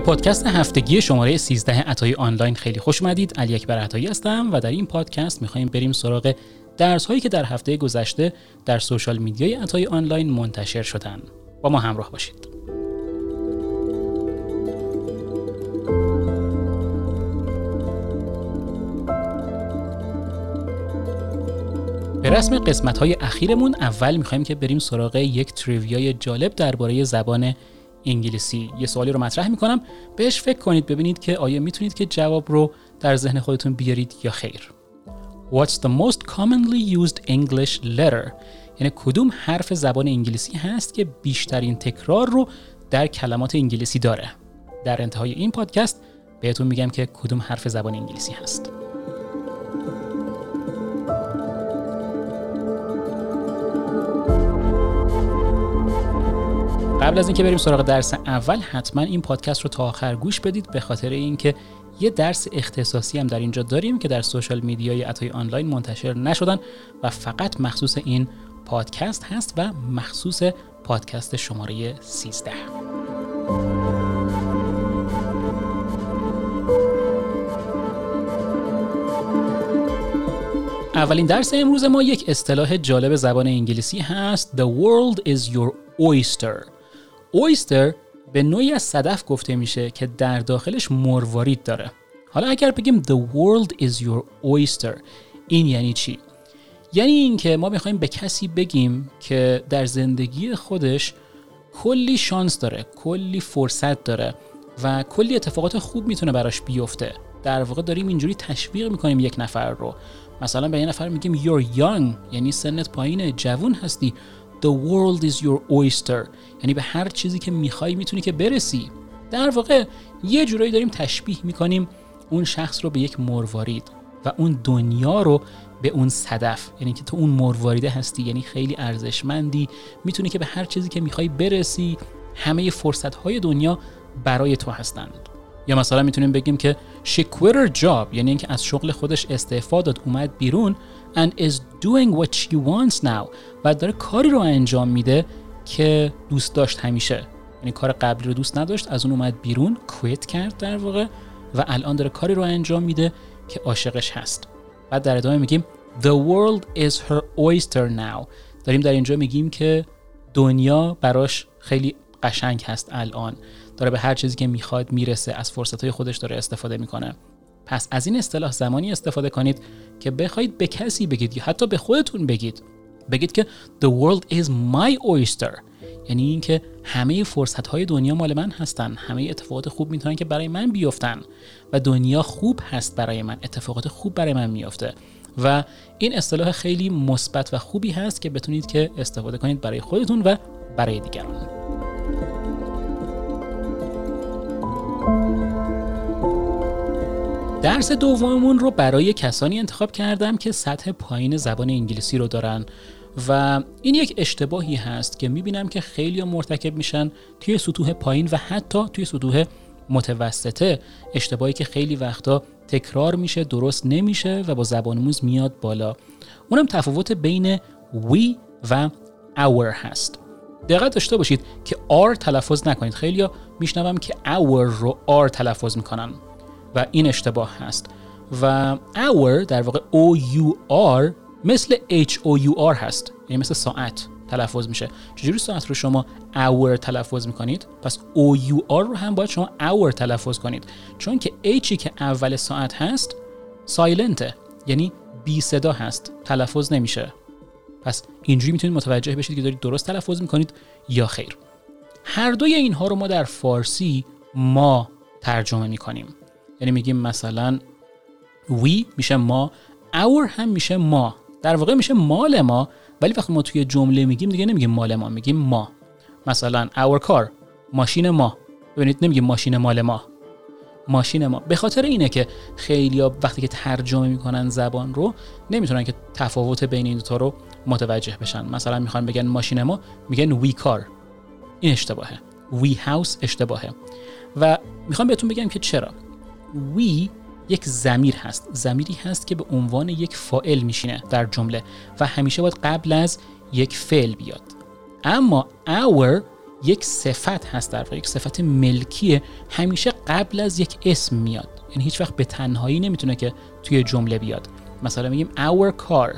به پادکست هفتگی شماره 13 عطای آنلاین خیلی خوش اومدید. علی اکبر عطایی هستم و در این پادکست می‌خوایم بریم سراغ درس هایی که در هفته گذشته در سوشال میدیای عطای آنلاین منتشر شدن. با ما همراه باشید. به رسم قسمت های اخیرمون اول می‌خوایم که بریم سراغ یک تریویای جالب درباره زبان انگلیسی. یه سوالی رو مطرح می‌کنم. بهش فکر کنید ببینید که آیا می‌تونید که جواب رو در ذهن خودتون بیارید یا خیر. What's the most commonly used English letter? یعنی کدوم حرف زبان انگلیسی هست که بیشترین تکرار رو در کلمات انگلیسی داره؟ در انتهای این پادکست بهتون میگم که کدوم حرف زبان انگلیسی هست. قبل از اینکه بریم سراغ درس اول حتما این پادکست رو تا آخر گوش بدید به خاطر اینکه یه درس اختصاصی هم در اینجا داریم که در سوشال میدیای اتای آنلاین منتشر نشدن و فقط مخصوص این پادکست هست و مخصوص پادکست شماره 13 اولین درس امروز ما یک اصطلاح جالب زبان انگلیسی هست. The world is your oyster. اویستر به نوعی از صدف گفته میشه که در داخلش مروارید داره. حالا اگر بگیم the world is your oyster این یعنی چی؟ یعنی اینکه ما می‌خوایم به کسی بگیم که در زندگی خودش کلی شانس داره کلی فرصت داره و کلی اتفاقات خوب می‌تونه براش بیفته. در واقع داریم اینجوری تشویق می‌کنیم یک نفر رو. مثلا به یه نفر میگیم you're young یعنی سنت پایینه جوون هستی. The world is your oyster. یعنی به هر چیزی که می‌خوای می‌تونی که برسی. در واقع یه جورایی داریم تشبیه می‌کنیم اون شخص رو به یک مروارید و اون دنیا رو به اون صدف. یعنی که تو اون مرواریده هستی یعنی خیلی ارزشمندی می‌تونی که به هر چیزی که می‌خوای برسی همه فرصت های دنیا برای تو هستند. یا مثلا می‌تونیم بگیم که she quit her job یعنی اینکه از شغل خودش استعفا داد اومد بیرون. And is doing what she wants now. و داره کاری رو انجام میده که دوست داشت همیشه. یعنی کار قبلی رو دوست نداشت از اون اومد بیرون کویت کرد در واقع و الان داره کاری رو انجام میده که عاشقش هست. بعد در ادامه میگیم The world is her oyster now. داریم در اینجا میگیم که دنیا براش خیلی قشنگ هست الان. داره به هر چیزی که می‌خواد می‌رسه از فرصتهای خودش داره استفاده می‌کنه. پس از این اصطلاح زمانی استفاده کنید که بخواید به کسی بگید یا حتی به خودتون بگید. بگید که the world is my oyster. یعنی اینکه همه فرصت های دنیا مال من هستن. همه اتفاقات خوب می‌تونن که برای من بیفتن. و دنیا خوب هست برای من. اتفاقات خوب برای من میافته. و این اصطلاح خیلی مثبت و خوبی هست که بتونید که استفاده کنید برای خودتون و برای دیگران. درس دوممون رو برای کسانی انتخاب کردم که سطح پایین زبان انگلیسی رو دارن و این یک اشتباهی هست که می‌بینم که خیلی مرتکب میشن توی سطوح پایین و حتی توی سطوح متوسطه. اشتباهی که خیلی وقتا تکرار میشه درست نمیشه و با زبان موز میاد بالا. اونم تفاوت بین we و our هست. دقت داشته باشید که R تلفظ نکنید. خیلی میشنوم که our رو R تلفظ می‌کنن. و این اشتباه هست. و hour در واقع O U R مثل H O U R هست. یعنی مثل ساعت تلفظ میشه. چجوری ساعت رو شما hour تلفظ می‌کنید؟ پس O U R رو هم باید شما hour تلفظ کنید. چون که Hی که اول ساعت هست سایلنته یعنی بی صدا هست. تلفظ نمیشه. پس اینجوری می‌تونید متوجه بشید که دارید درست تلفظ می‌کنید یا خیر. هر دوی اینها رو ما در فارسی ما ترجمه می‌کنیم. یعنی میگیم مثلا we میشه ما our هم میشه ما. در واقع میشه مال ما ولی وقتی ما توی جمله میگیم دیگه نمیگیم مال ما میگیم ما. مثلا our car ماشین ما. ببینید نمیگیم ماشین مال ما. ماشین ما. به خاطر اینه که خیلی وقتی که ترجمه می‌کنن زبان رو نمی‌تونن که تفاوت بین این دوتا رو متوجه بشن. مثلا می‌خوان بگن ماشین ما میگن وی کار این اشتباهه. وی هاوس اشتباهه. و می‌خوام بهتون بگم که چرا. وی یک زمیر هست. زمیری هست که به عنوان یک فائل میشینه در جمله و همیشه باید قبل از یک فعل بیاد. اما our یک صفت هست در واقع یک صفت ملکیه همیشه قبل از یک اسم میاد. یعنی هیچ وقت به تنهایی نمی‌تونه که توی جمله بیاد. مثلا میگیم our car.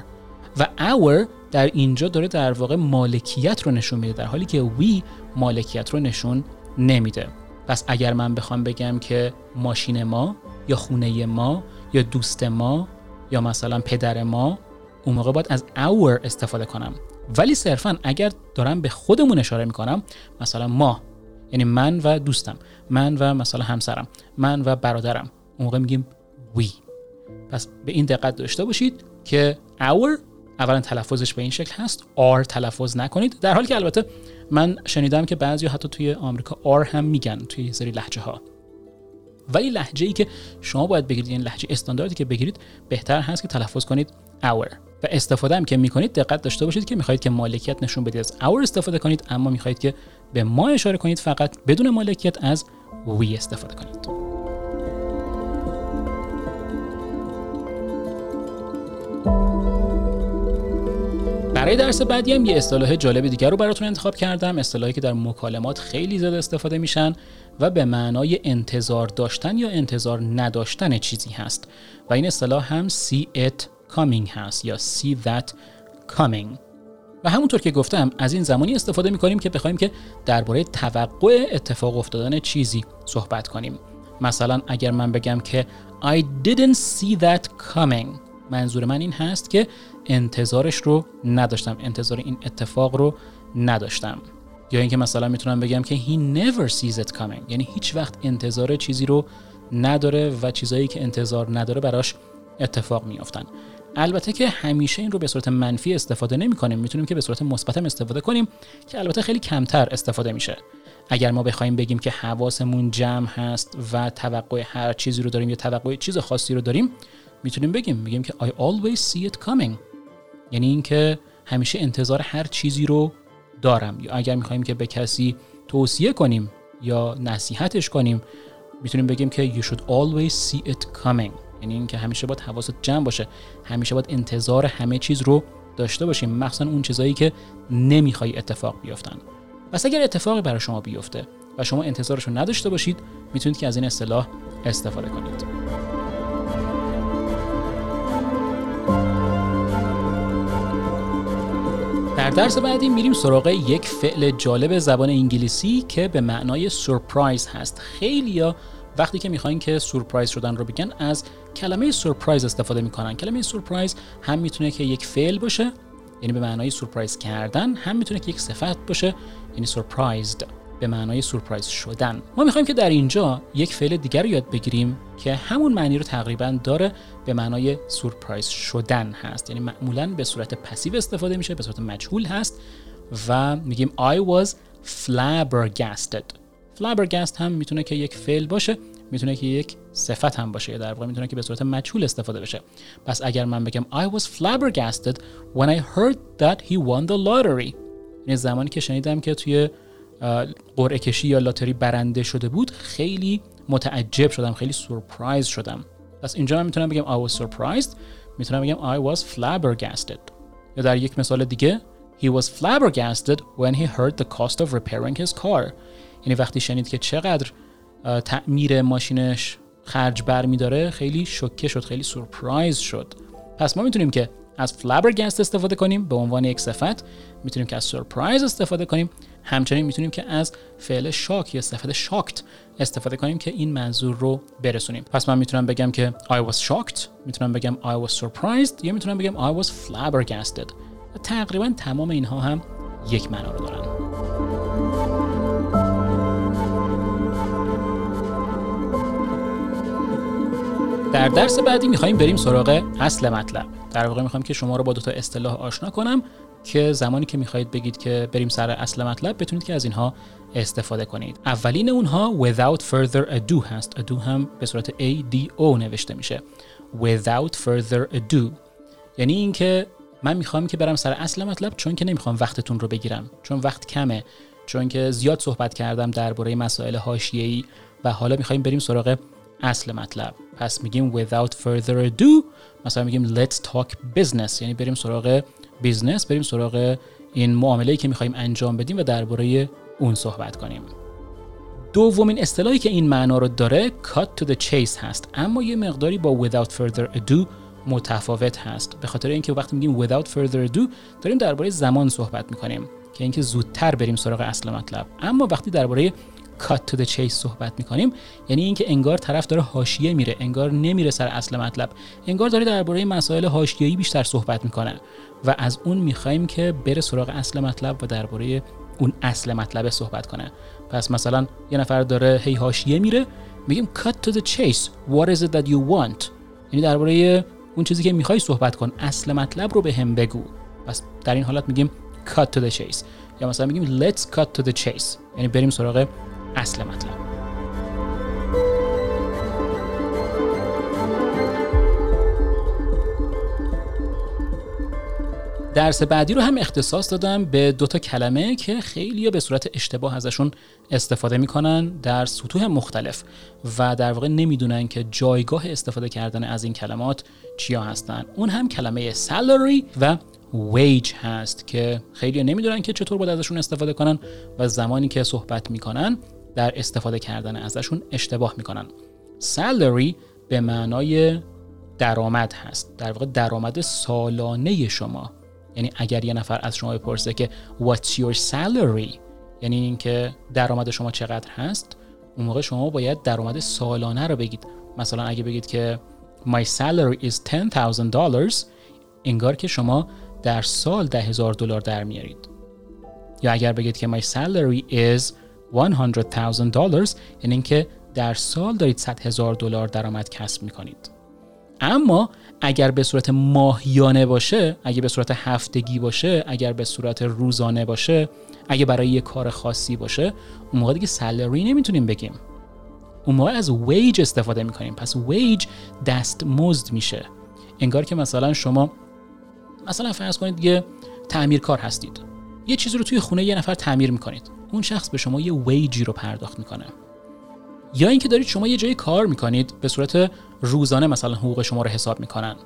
و our در اینجا داره در واقع مالکیت رو نشون میده در حالی که we مالکیت رو نشون نمیده. پس اگر من بخوام بگم که ماشین ما یا خونه ما یا دوست ما یا مثلا پدر ما اون موقع باید از our استفاده کنم. ولی صرفا اگر دارم به خودمون اشاره می‌کنم مثلا ما یعنی من و دوستم من و مثلا همسرم من و برادرم اون موقع میگیم we. پس به این دقت داشته باشید که our اولا تلفظش به این شکل هست R تلفظ نکنید. در حالی که البته من شنیدم که بعضی حتی توی آمریکا R هم میگن توی سری لحجه ها ولی لحجه ای که شما باید بگیرید این یعنی لحجه استانداردی که بگیرید بهتر هست که تلفظ کنید our. و استفاده هم که می‌کنید دقت داشته باشید که می‌خواهید که مالکیت نشون بدید. از our استفاده کنید اما می‌خواهید که به ما اشاره کنید فقط بدون مالکیت از we استفاده کنید. برای درس بعدی هم یه اصطلاح جالب دیگر رو براتون انتخاب کردم اصطلاحی که در مکالمات خیلی زیاد استفاده میشن و به معنای انتظار داشتن یا انتظار نداشتن چیزی هست. و این اصطلاح هم see it coming هست یا see that coming. و همونطور که گفتم از این زمانی استفاده می‌کنیم که بخوایم که درباره توقع اتفاق افتادن چیزی صحبت کنیم. مثلا اگر من بگم که I didn't see that coming منظور من این هست که انتظارش رو نداشتم. انتظار این اتفاق رو نداشتم. یا اینکه مثلا می‌تونم بگم که he never sees it coming. یعنی هیچ وقت انتظار چیزی رو نداره و چیزایی که انتظار نداره براش اتفاق میافتن. البته که همیشه این رو به صورت منفی استفاده نمی کنیم می‌تونیم که به صورت مثبت استفاده کنیم که البته خیلی کمتر استفاده میشه. اگر ما بخوایم بگیم که حواسمون جمع هست و توقع هر چیزی رو داریم یا توقع چیز خاصی رو داریم می‌تونیم بگیم. میگیم که I always see it coming. یعنی اینکه همیشه انتظار هر چیزی رو دارم. یا اگر می‌خوایم که به کسی توصیه کنیم یا نصیحتش کنیم می‌تونیم بگیم که you should always see it coming. یعنی اینکه همیشه باید حواست جمع باشه. همیشه باید انتظار همه چیز رو داشته باشیم. مخصوصا اون چیزایی که نمی‌خوای اتفاق بیفتن پس اگر اتفاقی برای شما بیفته و شما انتظارش رو نداشته باشید می‌تونید که از این اصطلاح استفاده کنید. در درس بعدی میریم سراغ یک فعل جالب زبان انگلیسی که به معنای سورپرایز هست. خیلی یا وقتی که می‌خواین که سورپرایز شدن رو بگن از کلمه سورپرایز استفاده می‌کنن. کلمه سورپرایز هم می‌تونه که یک فعل باشه یعنی به معنای سورپرایز کردن هم می‌تونه که یک صفت باشه یعنی سورپرایزد به معنای سورپرایز شدن. ما می‌خوایم که در اینجا یک فعل دیگر رو یاد بگیریم که همون معنی رو تقریبا داره به معنای سورپرایز شدن هست. یعنی معمولا به صورت پسیو استفاده میشه به صورت مجهول هست و میگیم I was flabbergasted. Flabbergast هم می‌تونه که یک فعل باشه می‌تونه که یک صفت هم باشه در واقع می‌تونه که به صورت مجهول استفاده بشه. پس اگر من بگم I was flabbergasted when I heard that he won the lottery. یعنی زمانی که شنیدم که توی قرعه کشی یا لاتری برنده شده بود خیلی متعجب شدم خیلی سورپرایز شدم. پس اینجا من می‌تونم بگم I was surprised می‌تونم بگم I was flabbergasted. یا در یک مثال دیگه He was flabbergasted when he heard the cost of repairing his car. یعنی وقتی شنید که چقدر تعمیر ماشینش خرج بر داره خیلی شوکه شد خیلی سورپرایز شد. پس ما می‌تونیم که از flabbergasted استفاده کنیم به عنوان یک صفت. می‌تونیم که از سورپرایز استفاده کنیم. همچنین می‌تونیم که از فعل شاک یا صفت شاکت استفاده کنیم که این منظور رو برسونیم. پس من می‌تونم بگم که I was shocked می‌تونم بگم I was surprised یا می‌تونم بگم I was flabbergasted. تقریبا تمام اینها هم یک معنا رو دارن. در درس بعدی می‌خوایم بریم سراغ اصل مطلب. در واقع می‌خوایم که شما رو با دو تا اصطلاح آشنا کنم. که زمانی که می‌خواهید بگید که بریم سر اصل مطلب بتونید که از اینها استفاده کنید. اولین اونها without further ado هست. ado هم به صورت A D O نوشته میشه. without further ado. یعنی اینکه من می‌خوام که برم سر اصل مطلب چون که نمی‌خوام وقتتون رو بگیرم. چون وقت کمه. چون که زیاد صحبت کردم درباره مسائل حاشیه‌ای و حالا می‌خوایم بریم سراغ اصل مطلب. پس میگیم without further ado مثلا میگیم let's talk business. یعنی بریم سراغ business بریم سراغ این معامله که می‌خوایم انجام بدیم و درباره اون صحبت کنیم. دومین اصطلاحی که این معنا رو داره cut to the chase هست اما یه مقداری با without further ado متفاوت هست. به خاطر اینکه وقتی میگیم without further ado داریم درباره زمان صحبت می‌کنیم که اینکه زودتر بریم سراغ اصل مطلب. اما وقتی درباره to the chase صحبت می‌کنیم. یعنی اینکه انگار طرف داره حاشیه میره انگار نمیره سر اصل مطلب. انگار داره درباره مسائل حاشیه‌ای بیشتر صحبت می‌کنه. و از اون می‌خوایم که بره سراغ اصل مطلب و درباره اون اصل مطلب صحبت کنه. پس مثلا یه نفر داره هی حاشیه میره میگیم cut to the chase. What is it that you want? یعنی درباره اون چیزی که می‌خوای صحبت کن. اصل مطلب رو به هم بگو. پس در این حالت میگیم cut to the chase. یا مثلا میگیم let's cut to the chase. یعنی بریم سراغ اصل مطلب. درس بعدی رو هم اختصاص دادم به دوتا کلمه که خیلی به صورت اشتباه ازشون استفاده می‌کنن در سطوح مختلف و در واقع نمی‌دونن که جایگاه استفاده کردن از این کلمات چیا هستن. اون هم کلمه salary و wage هست که خیلی نمی‌دونن که چطور باید ازشون استفاده کنن و زمانی که صحبت می‌کنن در استفاده کردن ازشون اشتباه می‌کنن. Salary به معنای درآمد هست. در واقع درآمد سالانه شما. یعنی اگر یه نفر از شما بپرسه که what's your salary یعنی اینکه درآمد شما چقدر هست اون موقع شما باید درآمد سالانه رو بگید. مثلا اگه بگید که my salary is $10,000 انگار که شما در سال ده هزار دلار در میارید. یا اگر بگید که my salary is $100,000 یعنی اینکه در سال دارید 100 هزار دلار درآمد کسب می‌کنید. اما اگر به صورت ماهیانه باشه اگر به صورت هفتگی باشه اگر به صورت روزانه باشه اگر برای یه کار خاصی باشه اون موقع دیگه سالری نمی‌تونیم بگیم. اون موقع از ویج استفاده می‌کنیم. پس ویج دست مزد میشه. انگار که مثلا شما مثلا فرض کنید یه تعمیرکار هستید. یه چیزی رو توی خونه یه نفر تعمیر می‌کنید. اون شخص به شما یه ویجی رو پرداخت می‌کنه. یا اینکه دارید شما یه جایی کار می‌کنید به صورت روزانه مثلا حقوق شما رو حساب می‌کنن.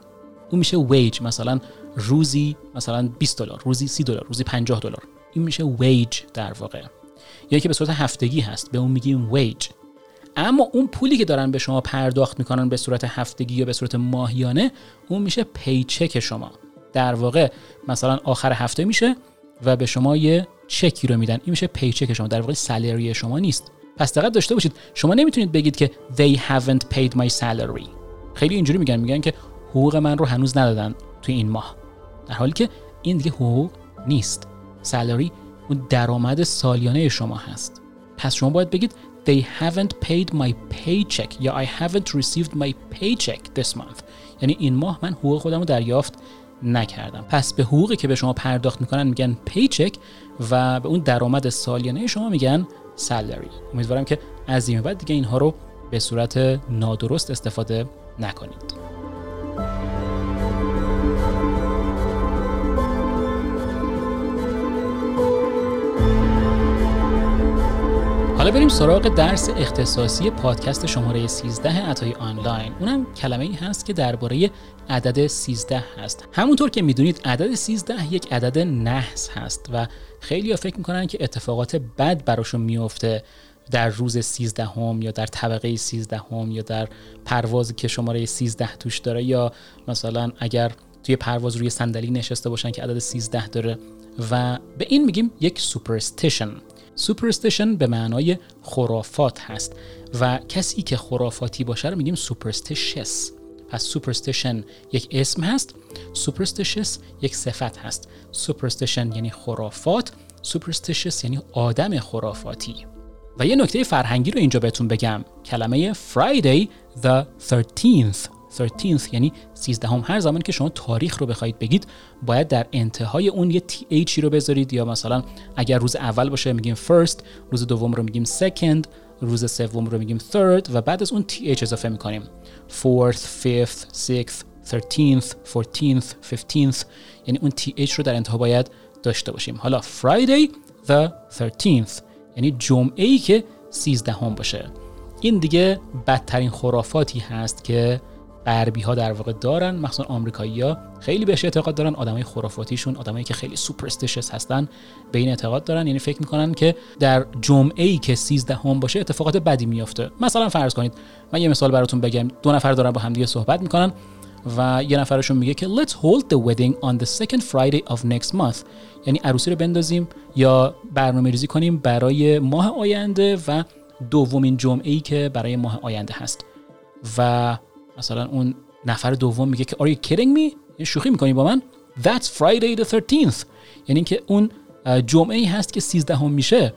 اون میشه ویج مثلا روزی مثلا 20 دلار روزی 30 دلار روزی 50 دلار. این میشه ویج در واقع. یا که به صورت هفتگی هست به اون میگیم ویج. اما اون پولی که دارن به شما پرداخت می‌کنن به صورت هفتگی یا به صورت ماهیانه اون میشه پیچک شما. در واقع مثلا آخر هفته میشه و به شما یه چکی رو میدن. این میشه پیچک شما. در واقع سالری شما نیست. پس دقت داشته باشید. شما نمی‌تونید بگید که they haven't paid my salary. خیلی اینجوری میگن. میگن که حقوق من رو هنوز ندادن توی این ماه. در حالی که این دیگه حقوق نیست. Salary اون درآمد سالیانه شما هست. پس شما باید بگید they haven't paid my paycheck یا I haven't received my paycheck this month. یعنی این ماه من حقوق خودم رو دریافت نکردم. پس به حقوقی که به شما پرداخت می‌کنن میگن پیچک و به اون درآمد سالیانه شما میگن سالری امیدوارم که از این بعد دیگه اینها رو به صورت نادرست استفاده نکنید. حالا بریم سراغ درس اختصاصی پادکست شماره 13 عطای آنلاین. اونم کلمه ای هست که درباره عدد 13 هست. همونطور که می‌دونید عدد 13 یک عدد نحس هست و خیلی ها فکر می‌کنن که اتفاقات بد براشون میفته در روز 13 هم یا در طبقه 13 هم یا در پروازی که شماره 13 توش داره یا مثلا اگر توی پرواز روی صندلی نشسته باشن که عدد 13 داره. و به این میگیم یک superstition. superstition به معنای خرافات هست و کسی که خرافاتی باشه رو میگیم superstitious پس superstition یک اسم هست superstitious یک صفت هست. superstition یعنی خرافات superstitious یعنی آدم خرافاتی. و یه نکته فرهنگی رو اینجا بهتون بگم کلمه Friday the 13th 13th یعنی 13 هم هر زمانی که شما تاریخ رو بخواید بگید باید در انتهای اون یه th رو بذارید. یا مثلا اگر روز اول باشه میگیم first روز دوم رو میگیم second روز سوم رو میگیم third و بعد از اون th اضافه می‌کنیم. Fourth fifth sixth 13th 14th 15th یعنی اون th رو در انتها باید داشته باشیم. حالا Friday the 13th یعنی جمعه ای که 13 هم باشه. این دیگه بدترین خرافاتی هست که غربی ها در واقع دارن مخصوصا آمریکایی ها خیلی بهش اعتقاد دارن آدمای خرافاتیشون آدمایی که خیلی سوپرستیشس هستن به این اعتقاد دارن. یعنی فکر می‌کنن که در جمعه ای که 13 هم باشه اتفاقات بدی میافته. مثلا فرض کنید من یه مثال براتون بگم. دو نفر دارن با همدیگه صحبت می‌کنن و یه نفرشون میگه که let's hold the wedding on the second Friday of next month. یعنی عروسی رو بندازیم یا برنامه ریزی کنیم برای ماه آینده و دومین جمعه ای که برای ماه آینده هست. و مثلا اون نفر دوم میگه که are you kidding me? شوخی می‌کنی با من؟ That's Friday the 13th یعنی که اون جمعه ای هست که 13 هم میشه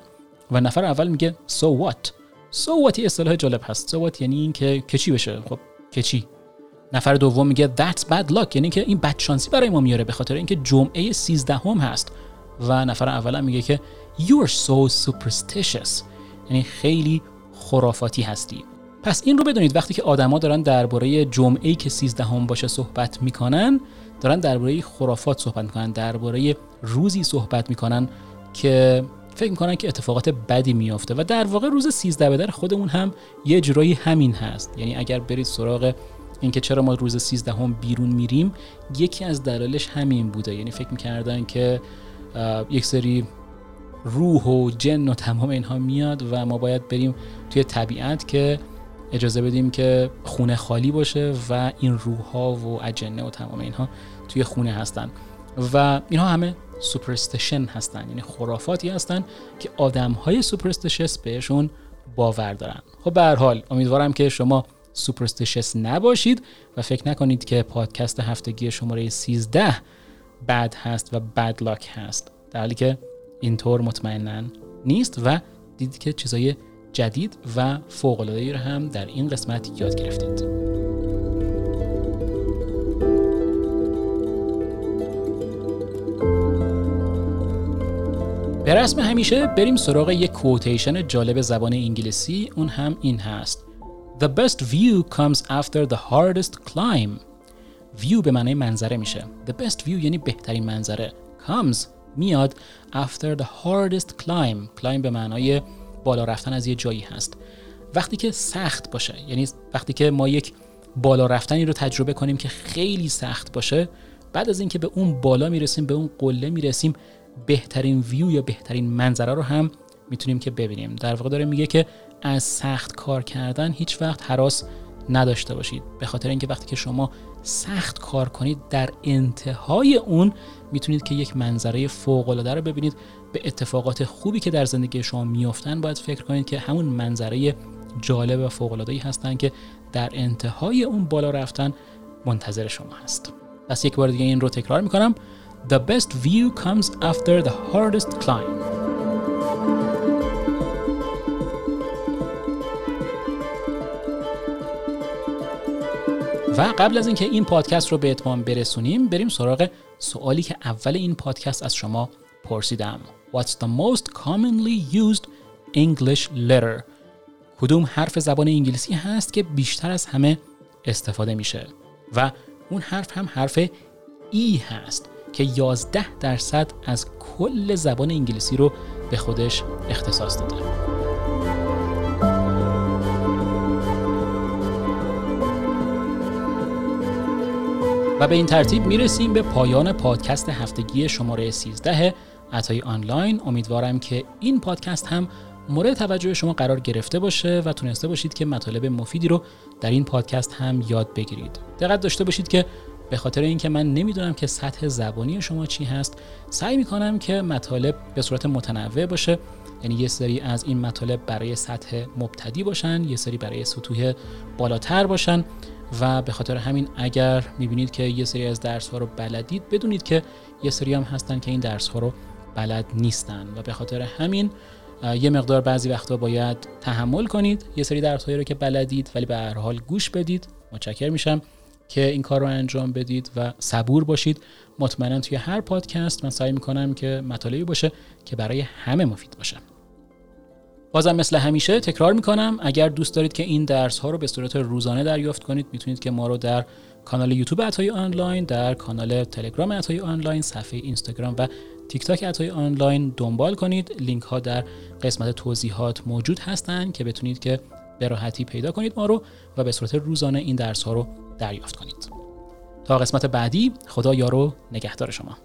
و نفر اول میگه so what? So what یه اصطلاح جالب هست. So what یعنی این که چی بشه؟ خب چی؟ نفر دوم میگه that's bad luck. یعنی که این بد شانسی برای ما میاره به خاطر اینکه جمعه 13 هم هست و نفر اول میگه که you are so superstitious. یعنی خیلی خرافاتی هستی. پس این رو بدونید وقتی که آدما دارن درباره جمعه که 13 هم باشه صحبت می‌کنن دارن درباره خرافات صحبت می‌کنن درباره روزی صحبت می‌کنن که فکر می‌کنن که اتفاقات بدی میافته و در واقع روز 13 به در خودمون هم یه جورایی همین هست. یعنی اگر برید سراغ اینکه چرا ما روز 13 هم بیرون میریم یکی از دلایلش همین بوده. یعنی فکر می‌کردن که یک سری روح و جن و تمام اینها میاد و ما باید بریم توی طبیعت که اجازه بدیم که خونه خالی باشه و این روح ها و اجنه و تمام اینها توی خونه هستن. و اینها همه سوپرستشن هستن یعنی خرافاتی هستن که آدم های سوپرستشس بهشون باور دارن. خب به حال امیدوارم که شما سوپرستشس نباشید و فکر نکنید که پادکست هفتگی شماره 13 بد هست و بد لاک هست. در حالی که اینطور مطمئنا نیست و دیدید که چیزای جدید و فوق العاده رو هم در این قسمت یاد گرفتید. به رسم همیشه بریم سراغ یک کوتیشن جالب زبان انگلیسی اون هم این هست. The best view comes after the hardest climb. View به معنی منظره میشه. The best view یعنی بهترین منظره. Comes میاد after the hardest climb. Climb به معنای بالا رفتن از یه جایی هست. وقتی که سخت باشه یعنی وقتی که ما یک بالا رفتنی رو تجربه کنیم که خیلی سخت باشه بعد از اینکه به اون بالا می‌رسیم به اون قله می‌رسیم بهترین ویو یا بهترین منظره رو هم می‌تونیم که ببینیم. در واقع داره میگه که از سخت کار کردن هیچ وقت حراس نداشته باشید. به خاطر اینکه وقتی که شما سخت کار کنید در انتهای اون می‌تونید که یک منظره فوق العاده رو ببینید. به اتفاقات خوبی که در زندگی شما میافتن باید فکر کنید که همون منظره جالب و فوق العاده هستن که در انتهای اون بالا رفتن منتظر شما هست. پس یک بار دیگه این رو تکرار می‌کنم. The best view comes after the hardest climb. و قبل از اینکه این پادکست رو به اتمام برسونیم بریم سراغ سوالی که اول این پادکست از شما پرسیدم. What's the most commonly used English letter? کدوم حرف زبان انگلیسی هست که بیشتر از همه استفاده میشه؟ و اون حرف هم حرف ای هست که 11 درصد از کل زبان انگلیسی رو به خودش اختصاص داده. و به این ترتیب می‌رسیم به پایان پادکست هفتگی شماره 13 عطای آنلاین. امیدوارم که این پادکست هم مورد توجه شما قرار گرفته باشه و تونسته باشید که مطالب مفیدی رو در این پادکست هم یاد بگیرید. دقت داشته باشید که به خاطر اینکه من نمی‌دونم که سطح زبانی شما چی هست سعی می‌کنم که مطالب به صورت متنوع باشه. یعنی یه سری از این مطالب برای سطح مبتدی باشن یه سری برای سطوح بالاتر باشن. و به خاطر همین اگر می‌بینید که یه سری از درس ها رو بلدید بدونید که یه سری هم هستن که این درس ها رو بلد نیستن و به خاطر همین یه مقدار بعضی وقتا باید تحمل کنید یه سری درس هایی رو که بلدید ولی به هر حال گوش بدید. متشکر میشم که این کار رو انجام بدید و صبور باشید. مطمئنا توی هر پادکست من سعی می‌کنم که مطالبی باشه که برای همه مفید باشه. بازم مثل همیشه تکرار می‌کنم اگر دوست دارید که این درس ها رو به صورت روزانه دریافت کنید می‌تونید که ما رو در کانال یوتیوب عطای آنلاین در کانال تلگرام عطای آنلاین صفحه اینستاگرام و تیک تاک عطای آنلاین دنبال کنید. لینک ها در قسمت توضیحات موجود هستند که بتونید که به راحتی پیدا کنید ما رو و به صورت روزانه این درس ها رو دریافت کنید. تا قسمت بعدی خدا یارو نگهدار شما.